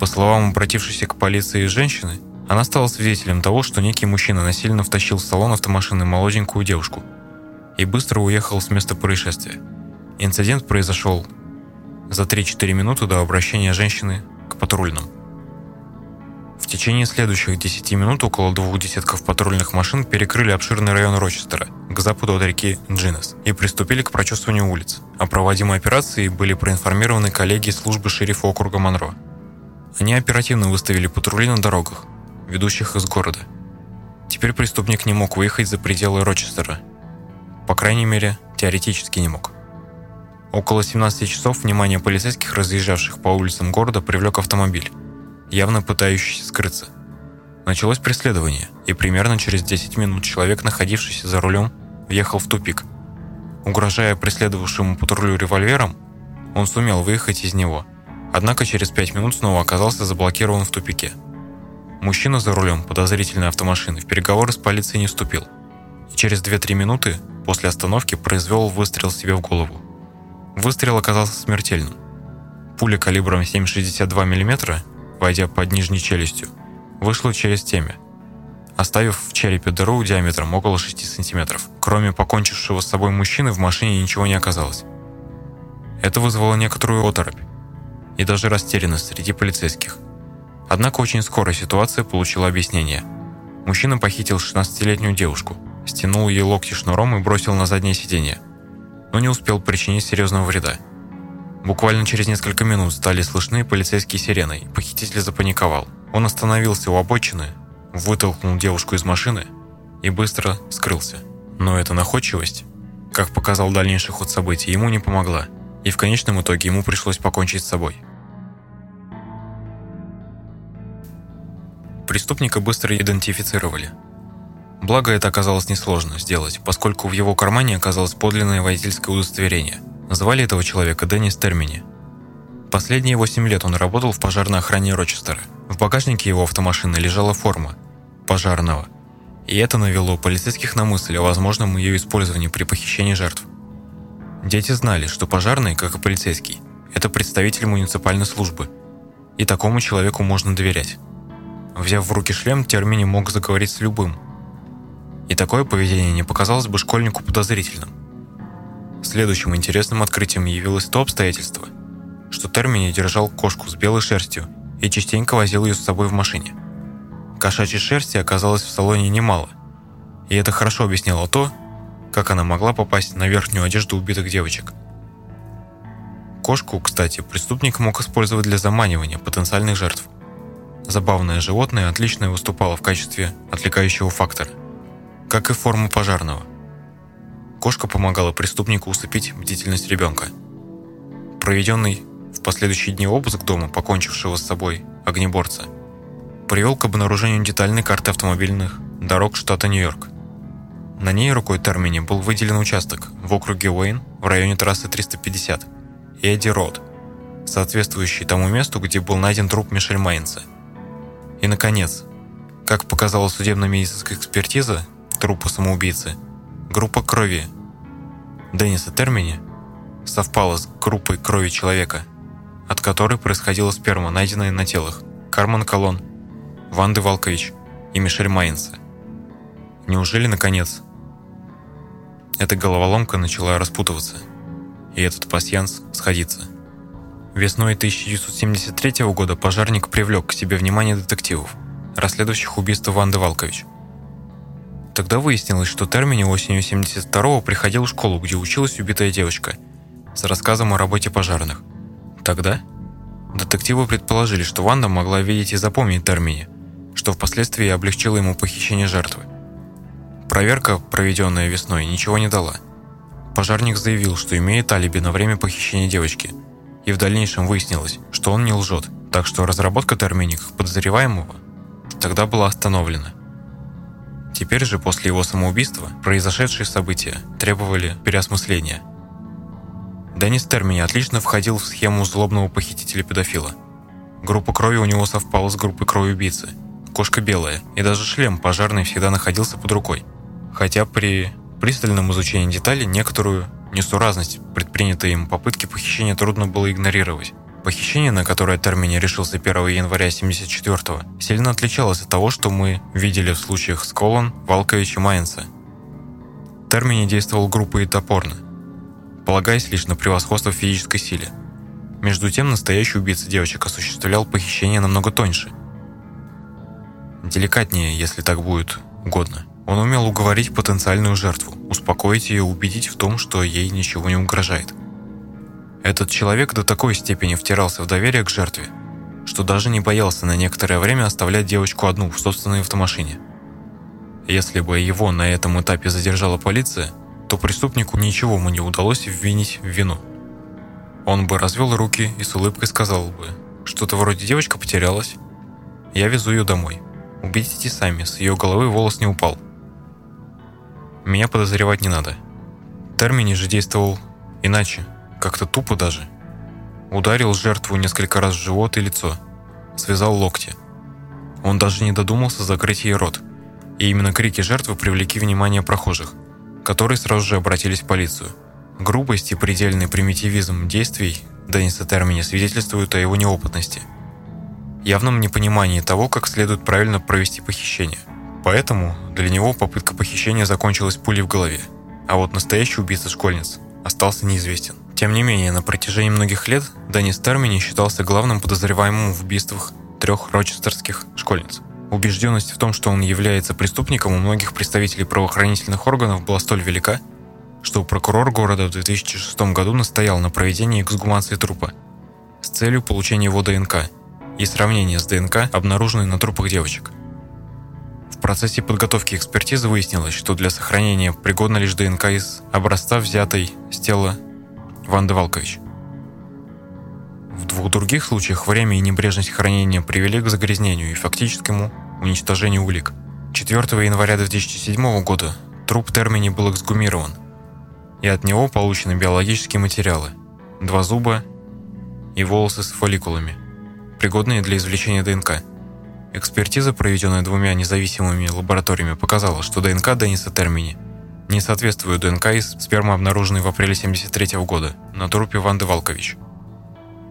По словам обратившейся к полиции женщины, она стала свидетелем того, что некий мужчина насильно втащил в салон автомашины молоденькую девушку и быстро уехал с места происшествия. Инцидент произошел за 3-4 минуты до обращения женщины к патрульным. В течение следующих 10 минут около двух десятков патрульных машин перекрыли обширный район Рочестера к западу от реки Джинес и приступили к прочесыванию улиц. О проводимой операции были проинформированы коллеги службы шерифа округа Монро. Они оперативно выставили патрули на дорогах, ведущих из города. Теперь преступник не мог выехать за пределы Рочестера. По крайней мере, теоретически не мог. Около 17 часов внимание полицейских, разъезжавших по улицам города, привлек автомобиль явно пытающийся скрыться. Началось преследование, и примерно через 10 минут человек, находившийся за рулем, въехал в тупик. Угрожая преследовавшему патрулю револьвером, он сумел выехать из него, однако через 5 минут снова оказался заблокирован в тупике. Мужчина за рулем подозрительной автомашины в переговоры с полицией не вступил, и через 2-3 минуты после остановки произвел выстрел себе в голову. Выстрел оказался смертельным. Пуля калибром 7,62 мм войдя под нижней челюстью, вышла через темя, оставив в черепе дыру диаметром около 6 сантиметров. Кроме покончившего с собой мужчины в машине ничего не оказалось. Это вызвало некоторую оторопь и даже растерянность среди полицейских. Однако очень скоро ситуация получила объяснение. Мужчина похитил 16-летнюю девушку, стянул ей локти шнуром и бросил на заднее сиденье, но не успел причинить серьезного вреда. Буквально через несколько минут стали слышны полицейские сирены, и похититель запаниковал. Он остановился у обочины, вытолкнул девушку из машины и быстро скрылся. Но эта находчивость, как показал дальнейший ход событий, ему не помогла, и в конечном итоге ему пришлось покончить с собой. Преступника быстро идентифицировали. Благо это оказалось несложно сделать, поскольку в его кармане оказалось подлинное водительское удостоверение – Звали этого человека Деннис Термини. Последние 8 лет он работал в пожарной охране Рочестера. В багажнике его автомашины лежала форма пожарного, и это навело полицейских на мысль о возможном ее использовании при похищении жертв. Дети знали, что пожарный, как и полицейский, это представитель муниципальной службы, и такому человеку можно доверять. Взяв в руки шлем, Термини мог заговорить с любым. И такое поведение не показалось бы школьнику подозрительным. Следующим интересным открытием явилось то обстоятельство, что Термини держал кошку с белой шерстью и частенько возил ее с собой в машине. Кошачьей шерсти оказалось в салоне немало, и это хорошо объясняло то, как она могла попасть на верхнюю одежду убитых девочек. Кошку, кстати, преступник мог использовать для заманивания потенциальных жертв. Забавное животное отлично выступало в качестве отвлекающего фактора, как и форма пожарного – Кошка помогала преступнику усыпить бдительность ребенка. Проведенный в последующие дни обыск дома, покончившего с собой огнеборца, привел к обнаружению детальной карты автомобильных дорог штата Нью-Йорк. На ней рукой Термини был выделен участок в округе Уэйн в районе трассы 350 и Эдди Роуд, соответствующий тому месту, где был найден труп Мишель Майнца. И, наконец, как показала судебно-медицинская экспертиза трупа самоубийцы, группа крови Денниса Термини совпала с группой крови человека, от которой происходила сперма, найденная на телах Карман Колон, Ванды Волкович и Мишель Майнса. Неужели, наконец, эта головоломка начала распутываться, и этот пасьянс сходиться. Весной 1973 года пожарник привлек к себе внимание детективов, расследующих убийство Ванды Валкович. Тогда выяснилось, что Термини осенью 72-го приходил в школу, где училась убитая девочка, с рассказом о работе пожарных. Тогда детективы предположили, что Ванда могла видеть и запомнить Термини, что впоследствии облегчило ему похищение жертвы. Проверка, проведенная весной, ничего не дала. Пожарник заявил, что имеет алиби на время похищения девочки, и в дальнейшем выяснилось, что он не лжет, так что разработка термини подозреваемого тогда была остановлена. Теперь же, после его самоубийства, произошедшие события требовали переосмысления. Деннис Термини отлично входил в схему злобного похитителя-педофила. Группа крови у него совпала с группой крови убийцы. Кошка белая, и даже шлем пожарный всегда находился под рукой хотя при пристальном изучении деталей некоторую несуразность предпринятой им попытки похищения трудно было игнорировать. Похищение, на которое Термини решился 1 января 74-го, сильно отличалось от того, что мы видели в случаях Сколан, Валкович и Майнца. Термини действовал группой и топорно, полагаясь лишь на превосходство в физической силе. Между тем, настоящий убийца девочек осуществлял похищение намного тоньше. Деликатнее, если так будет угодно – он умел уговорить потенциальную жертву, успокоить ее и убедить в том, что ей ничего не угрожает. Этот человек до такой степени втирался в доверие к жертве, что даже не боялся на некоторое время оставлять девочку одну в собственной автомашине. Если бы его на этом этапе задержала полиция, то преступнику ничего ему не удалось ввинить в вину. Он бы развел руки и с улыбкой сказал бы, что-то вроде девочка потерялась, я везу ее домой. Убедитесь сами, с ее головы волос не упал. Меня подозревать не надо. Термини же действовал иначе, как-то тупо даже. Ударил жертву несколько раз в живот и лицо, связал локти. Он даже не додумался закрыть ей рот, и именно крики жертвы привлекли внимание прохожих, которые сразу же обратились в полицию. Грубость и предельный примитивизм действий Денниса Термини свидетельствуют о его неопытности, явном непонимании того, как следует правильно провести похищение – Поэтому для него попытка похищения закончилась пулей в голове, а вот настоящий убийца школьниц остался неизвестен. Тем не менее, на протяжении многих лет Деннис Термини считался главным подозреваемым в убийствах трех рочестерских школьниц. Убежденность в том, что он является преступником у многих представителей правоохранительных органов была столь велика, что прокурор города в 2006 году настоял на проведении эксгумации трупа с целью получения его ДНК и сравнения с ДНК, обнаруженной на трупах девочек – процессе подготовки экспертизы выяснилось, что для сохранения пригодна лишь ДНК из образца, взятой с тела Ванды Валкович. В двух других случаях время и небрежность хранения привели к загрязнению и фактическому уничтожению улик. 4 января 2007 года труп Термини был эксгумирован, и от него получены биологические материалы – два зуба и волосы с фолликулами, пригодные для извлечения ДНК – Экспертиза, проведенная двумя независимыми лабораториями, показала, что ДНК Денниса Термини не соответствует ДНК из спермы, обнаруженной в апреле 1973 года на трупе Ванды Валкович.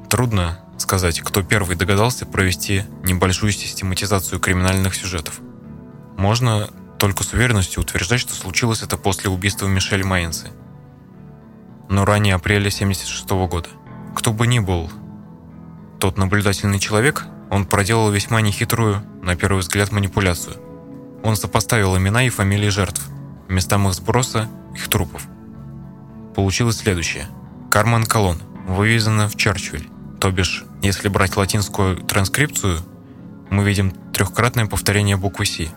Трудно сказать, кто первый догадался провести небольшую систематизацию криминальных сюжетов. Можно только с уверенностью утверждать, что случилось это после убийства Мишель Майнсы. Но ранее апреля 1976 года. Кто бы ни был тот наблюдательный человек, он проделал весьма нехитрую, на первый взгляд, манипуляцию. Он сопоставил имена и фамилии жертв, местам их сброса, их трупов. Получилось следующее. Карман Колон вывезена в Черчвиль. То бишь, если брать латинскую транскрипцию, мы видим трехкратное повторение буквы «С».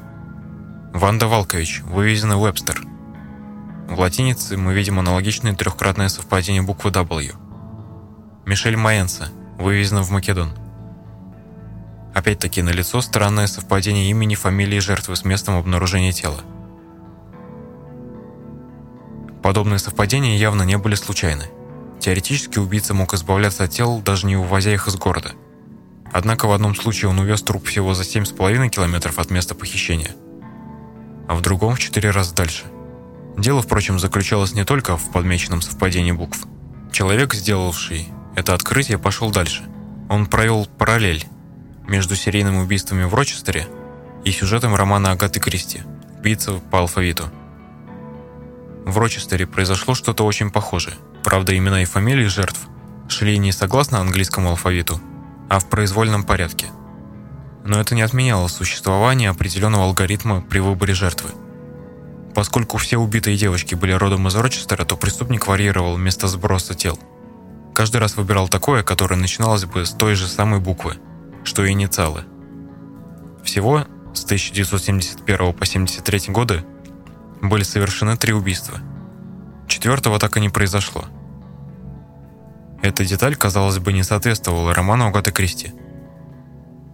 Ванда Валкович вывезена в Уэбстер. В латинице мы видим аналогичное трехкратное совпадение буквы W. Мишель Майенса вывезена в Македон. Опять-таки налицо странное совпадение имени, фамилии жертвы с местом обнаружения тела. Подобные совпадения явно не были случайны. Теоретически убийца мог избавляться от тел, даже не увозя их из города. Однако в одном случае он увез труп всего за 7,5 километров от места похищения, а в другом в 4 раза дальше. Дело, впрочем, заключалось не только в подмеченном совпадении букв. Человек, сделавший это открытие, пошел дальше. Он провел параллель между серийными убийствами в Рочестере и сюжетом романа Агаты Кристи «Убийца по алфавиту». В Рочестере произошло что-то очень похожее. Правда, имена и фамилии жертв шли не согласно английскому алфавиту, а в произвольном порядке. Но это не отменяло существование определенного алгоритма при выборе жертвы. Поскольку все убитые девочки были родом из Рочестера, то преступник варьировал место сброса тел. Каждый раз выбирал такое, которое начиналось бы с той же самой буквы, что инициалы. Всего с 1971 по 1973 годы были совершены три убийства. Четвертого так и не произошло – эта деталь, казалось бы, не соответствовала роману Агаты Кристи.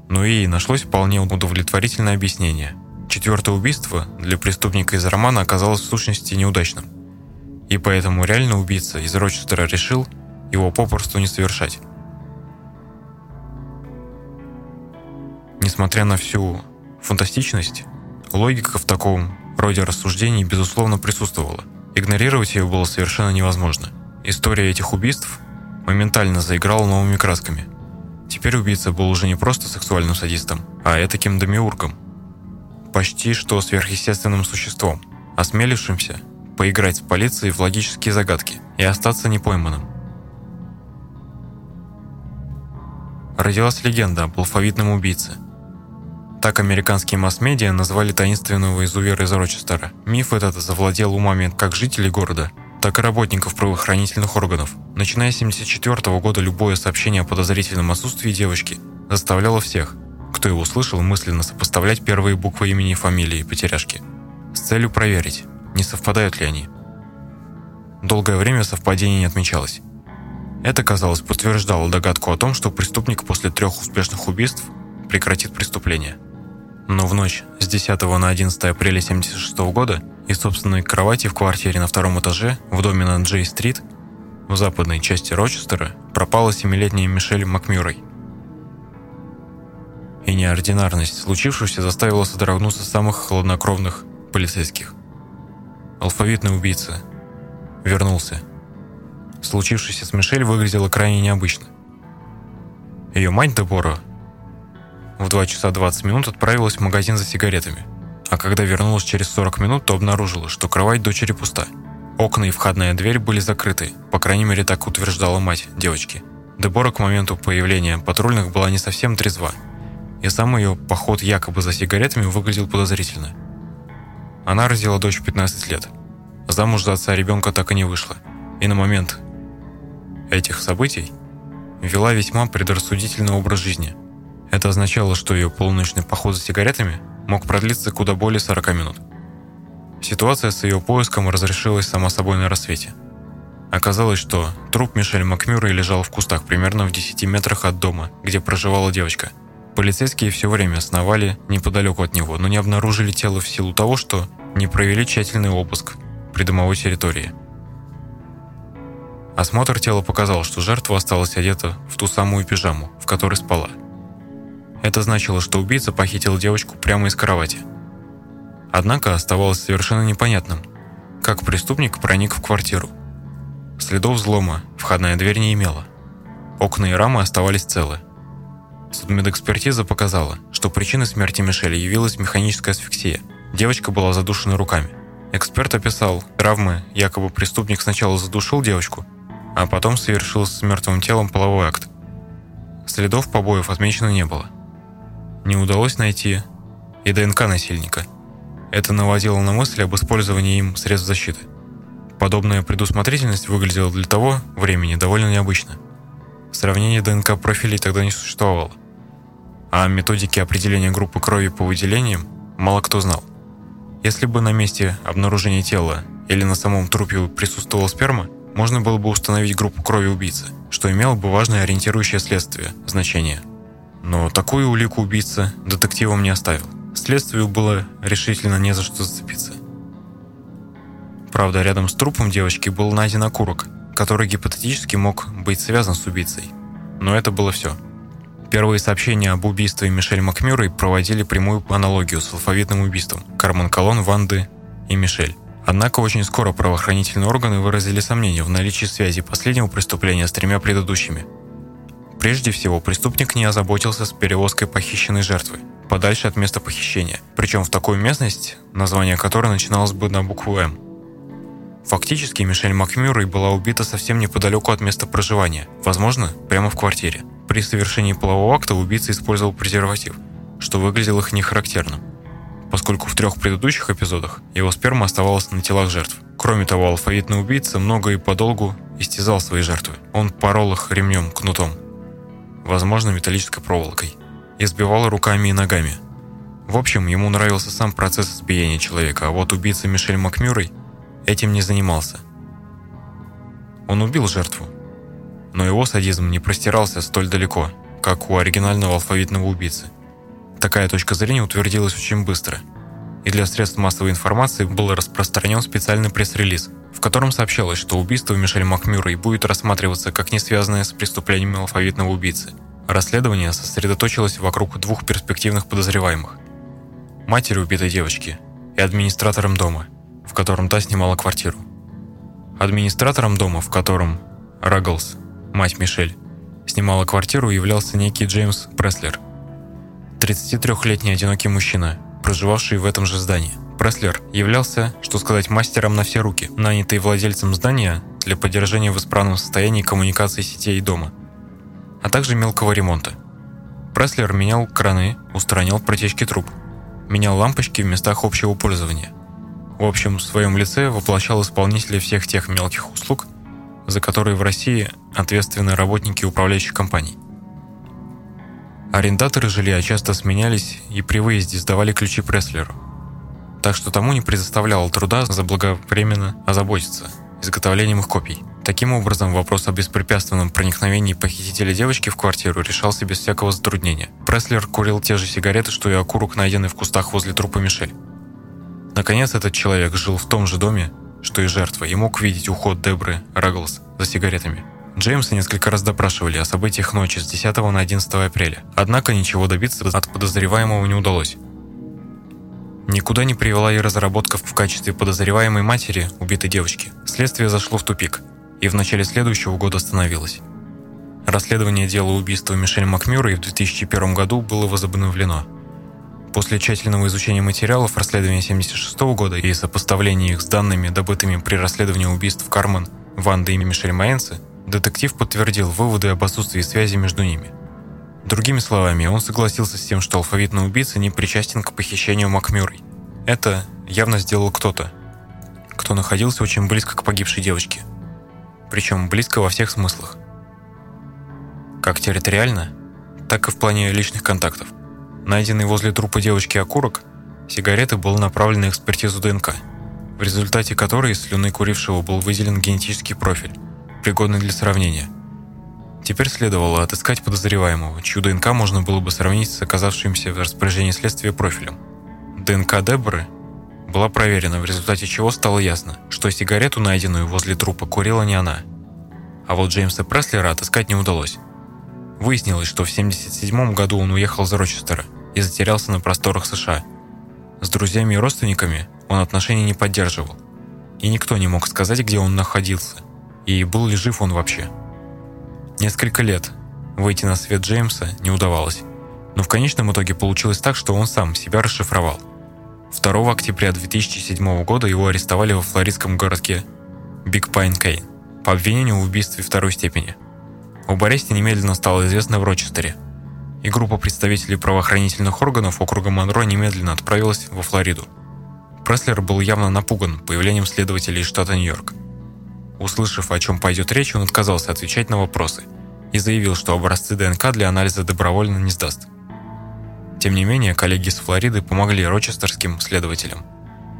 Но и нашлось вполне удовлетворительное объяснение. Четвертое убийство для преступника из романа оказалось в сущности неудачным. И поэтому реальный убийца из Рочестера решил его попросту не совершать. Несмотря на всю фантастичность, логика в таком роде рассуждений безусловно присутствовала. Игнорировать ее было совершенно невозможно. История этих убийств моментально заиграл новыми красками. Теперь убийца был уже не просто сексуальным садистом, а этаким демиургом. Почти что сверхъестественным существом, осмелившимся поиграть с полицией в логические загадки и остаться непойманным. Родилась легенда об алфавитном убийце. Так американские масс-медиа назвали таинственного изувера из Рочестера. Миф этот завладел умами как жителей города, так и работников правоохранительных органов. Начиная с 1974 года любое сообщение о подозрительном отсутствии девочки заставляло всех, кто его услышал, мысленно сопоставлять первые буквы имени и фамилии потеряшки, с целью проверить, не совпадают ли они. Долгое время совпадений не отмечалось. Это, казалось, подтверждало догадку о том, что преступник после трех успешных убийств прекратит преступление. Но в ночь с 10 на 11 апреля 1976 года из собственной кровати в квартире на втором этаже в доме на Джей-стрит в западной части Рочестера пропала семилетняя Мишель Макмюррей. И неординарность случившегося заставила содрогнуться самых хладнокровных полицейских. Алфавитный убийца вернулся. Случившееся с Мишель выглядело крайне необычно. Ее мать Дебора в 2 часа 20 минут отправилась в магазин за сигаретами – а когда вернулась через 40 минут, то обнаружила, что кровать дочери пуста. Окна и входная дверь были закрыты, по крайней мере так утверждала мать девочки. Дебора к моменту появления патрульных была не совсем трезва, и сам ее поход якобы за сигаретами выглядел подозрительно. Она родила дочь в 15 лет. Замуж за отца ребенка так и не вышла. И на момент этих событий вела весьма предрассудительный образ жизни. Это означало, что ее полуночный поход за сигаретами – мог продлиться куда более 40 минут. Ситуация с ее поиском разрешилась сама собой на рассвете. Оказалось, что труп Мишель Макмюррей лежал в кустах примерно в 10 метрах от дома, где проживала девочка. Полицейские все время сновали неподалеку от него, но не обнаружили тело в силу того, что не провели тщательный обыск придомовой территории. Осмотр тела показал, что жертва осталась одета в ту самую пижаму, в которой спала – это значило, что убийца похитил девочку прямо из кровати. Однако оставалось совершенно непонятным, как преступник проник в квартиру. Следов взлома входная дверь не имела. Окна и рамы оставались целы. Судмедэкспертиза показала, что причиной смерти Мишели явилась механическая асфиксия. Девочка была задушена руками. Эксперт описал травмы, якобы преступник сначала задушил девочку, а потом совершил с мертвым телом половой акт. Следов побоев отмечено не было не удалось найти и ДНК насильника. Это наводило на мысль об использовании им средств защиты. Подобная предусмотрительность выглядела для того времени довольно необычно. Сравнение ДНК профилей тогда не существовало. А методики определения группы крови по выделениям мало кто знал. Если бы на месте обнаружения тела или на самом трупе присутствовала сперма, можно было бы установить группу крови убийцы, что имело бы важное ориентирующее следствие значение – но такую улику убийца детективом не оставил. Следствию было решительно не за что зацепиться. Правда, рядом с трупом девочки был найден окурок, который гипотетически мог быть связан с убийцей. Но это было все. Первые сообщения об убийстве Мишель Макмюррей проводили прямую аналогию с алфавитным убийством Кармен Колон, Ванды и Мишель. Однако очень скоро правоохранительные органы выразили сомнения в наличии связи последнего преступления с тремя предыдущими – Прежде всего, преступник не озаботился с перевозкой похищенной жертвы подальше от места похищения, причем в такую местность, название которой начиналось бы на букву «М». Фактически Мишель Макмюррей была убита совсем неподалеку от места проживания, возможно, прямо в квартире. При совершении полового акта убийца использовал презерватив, что выглядело их нехарактерным, поскольку в трех предыдущих эпизодах его сперма оставалась на телах жертв. Кроме того, алфавитный убийца много и подолгу истязал свои жертвы. Он порол их ремнем, кнутом, возможно, металлической проволокой, избивал руками и ногами. В общем, ему нравился сам процесс избиения человека, а вот убийца Мишель Макмюррей этим не занимался. Он убил жертву, но его садизм не простирался столь далеко, как у оригинального алфавитного убийцы. Такая точка зрения утвердилась очень быстро, и для средств массовой информации был распространен специальный пресс-релиз, в котором сообщалось, что убийство Мишель Макмюррей будет рассматриваться как не связанное с преступлением алфавитного убийцы. Расследование сосредоточилось вокруг двух перспективных подозреваемых – матери убитой девочки и администратором дома, в котором та снимала квартиру. Администратором дома, в котором Рагглс мать Мишель, снимала квартиру, являлся некий Джеймс Преслер, 33-летний одинокий мужчина, проживавший в этом же здании. Преслер являлся, что сказать, мастером на все руки, нанятый владельцем здания для поддержания в исправном состоянии коммуникации сетей дома, а также мелкого ремонта. Преслер менял краны, устранял протечки труб, менял лампочки в местах общего пользования. В общем, в своем лице воплощал исполнителей всех тех мелких услуг, за которые в России ответственны работники управляющих компаний. Арендаторы жилья часто сменялись и при выезде сдавали ключи Преслеру. Так что тому не предоставляло труда заблаговременно озаботиться изготовлением их копий. Таким образом, вопрос о беспрепятственном проникновении похитителя девочки в квартиру решался без всякого затруднения. Преслер курил те же сигареты, что и окурок, найденный в кустах возле трупа Мишель. Наконец, этот человек жил в том же доме, что и жертва, и мог видеть уход Дебры Рагглс за сигаретами. Джеймса несколько раз допрашивали о событиях ночи с 10 на 11 апреля, однако ничего добиться от подозреваемого не удалось. Никуда не привела и разработка в качестве подозреваемой матери убитой девочки. Следствие зашло в тупик, и в начале следующего года остановилось. Расследование дела убийства Мишель Макмюррей в 2001 году было возобновлено – После тщательного изучения материалов расследования 1976 года и сопоставления их с данными, добытыми при расследовании убийств Кармен, Ванды и Мишель Майенце, детектив подтвердил выводы об отсутствии связи между ними. Другими словами, он согласился с тем, что алфавитный убийца не причастен к похищению Макмюррей. Это явно сделал кто-то, кто находился очень близко к погибшей девочке. Причем близко во всех смыслах. Как территориально, так и в плане личных контактов – Найденный возле трупа девочки окурок, сигареты был направлен на экспертизу ДНК, в результате которой из слюны курившего был выделен генетический профиль, пригодный для сравнения. Теперь следовало отыскать подозреваемого, чью ДНК можно было бы сравнить с оказавшимся в распоряжении следствия профилем. ДНК Деборы была проверена, в результате чего стало ясно, что сигарету, найденную возле трупа, курила не она. А вот Джеймса Преслера отыскать не удалось. Выяснилось, что в 1977 году он уехал из Рочестера и затерялся на просторах США. С друзьями и родственниками он отношений не поддерживал. И никто не мог сказать, где он находился, и был ли жив он вообще. Несколько лет выйти на свет Джеймса не удавалось, но в конечном итоге получилось так, что он сам себя расшифровал. 2 октября 2007 года его арестовали во флоридском городке Биг Пайн Ки по обвинению в убийстве второй степени – об аресте немедленно стало известно в Рочестере, и группа представителей правоохранительных органов округа Монро немедленно отправилась во Флориду. Преслер был явно напуган появлением следователей штата Нью-Йорк. Услышав, о чем пойдет речь, он отказался отвечать на вопросы и заявил, что образцы ДНК для анализа добровольно не сдаст. Тем не менее, коллеги из Флориды помогли рочестерским следователям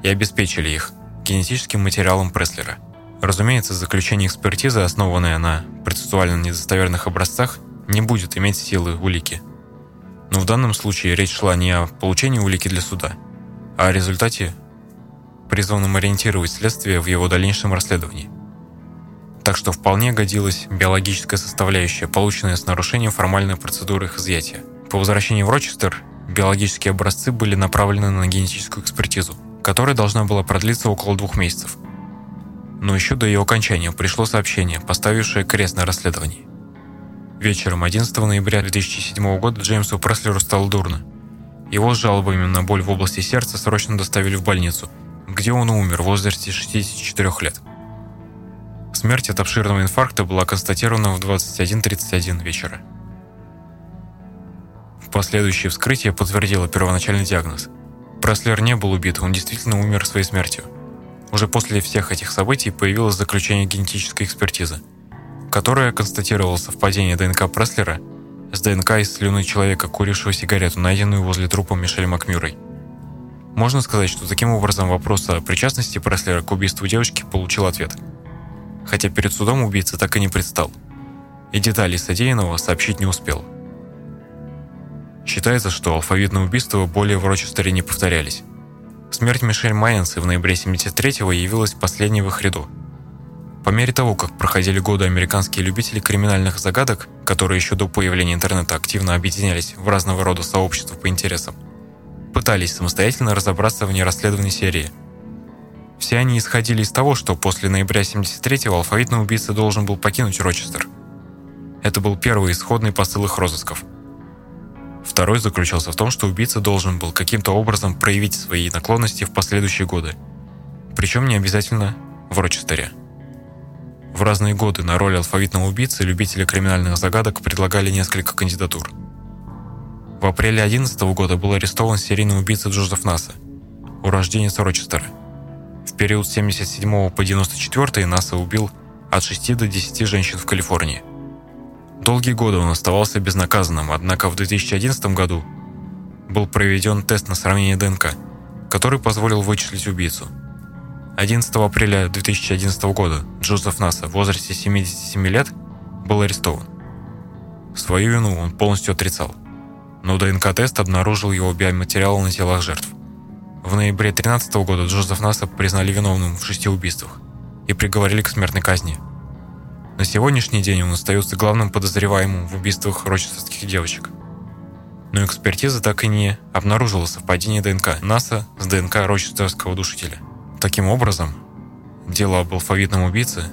и обеспечили их генетическим материалом Преслера – Разумеется, заключение экспертизы, основанное на процессуально недостоверных образцах, не будет иметь силы улики. Но в данном случае речь шла не о получении улики для суда, а о результате, призванном ориентировать следствие в его дальнейшем расследовании. Так что вполне годилась биологическая составляющая, полученная с нарушением формальной процедуры их изъятия. По возвращении в Рочестер биологические образцы были направлены на генетическую экспертизу, которая должна была продлиться около двух месяцев – но еще до ее окончания пришло сообщение, поставившее крест на расследовании. Вечером 11 ноября 2007 года Джеймсу Преслеру стало дурно. Его с жалобами на боль в области сердца срочно доставили в больницу, где он умер в возрасте 64 лет. Смерть от обширного инфаркта была констатирована в 21.31 вечера. Последующее вскрытие подтвердило первоначальный диагноз. Преслер не был убит, он действительно умер своей смертью. Уже после всех этих событий появилось заключение генетической экспертизы, которое констатировало совпадение ДНК Преслера с ДНК из слюны человека, курившего сигарету, найденную возле трупа Мишель Макмюррей. Можно сказать, что таким образом вопрос о причастности Преслера к убийству девочки получил ответ. Хотя перед судом убийца так и не предстал. И детали содеянного сообщить не успел. Считается, что алфавитные убийства более в Рочестере не повторялись. Смерть Мишель Майенс в ноябре 73-го явилась последней в их ряду. По мере того, как проходили годы американские любители криминальных загадок, которые еще до появления интернета активно объединялись в разного рода сообщества по интересам, пытались самостоятельно разобраться в нерасследованной серии. Все они исходили из того, что после ноября 73-го алфавитный убийца должен был покинуть Рочестер. Это был первый исходный посыл их розысков – Второй заключался в том, что убийца должен был каким-то образом проявить свои наклонности в последующие годы. Причем не обязательно в Рочестере. В разные годы на роль алфавитного убийцы любители криминальных загадок предлагали несколько кандидатур. В апреле 2011 года был арестован серийный убийца Джозеф Наса, урожденец Рочестера. В период с 77 по 94 Наса убил от 6 до 10 женщин в Калифорнии – Долгие годы он оставался безнаказанным, однако в 2011 году был проведен тест на сравнение ДНК, который позволил вычислить убийцу. 11 апреля 2011 года Джозеф Наса в возрасте 77 лет был арестован. Свою вину он полностью отрицал, но ДНК-тест обнаружил его биоматериалы на телах жертв. В ноябре 2013 года Джозеф Наса признали виновным в шести убийствах и приговорили к смертной казни – на сегодняшний день он остается главным подозреваемым в убийствах рочестерских девочек. Но экспертиза так и не обнаружила совпадение ДНК НАСА с ДНК рочестерского душителя. Таким образом, дело об алфавитном убийце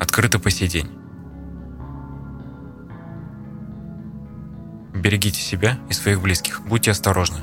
открыто по сей день. Берегите себя и своих близких, будьте осторожны.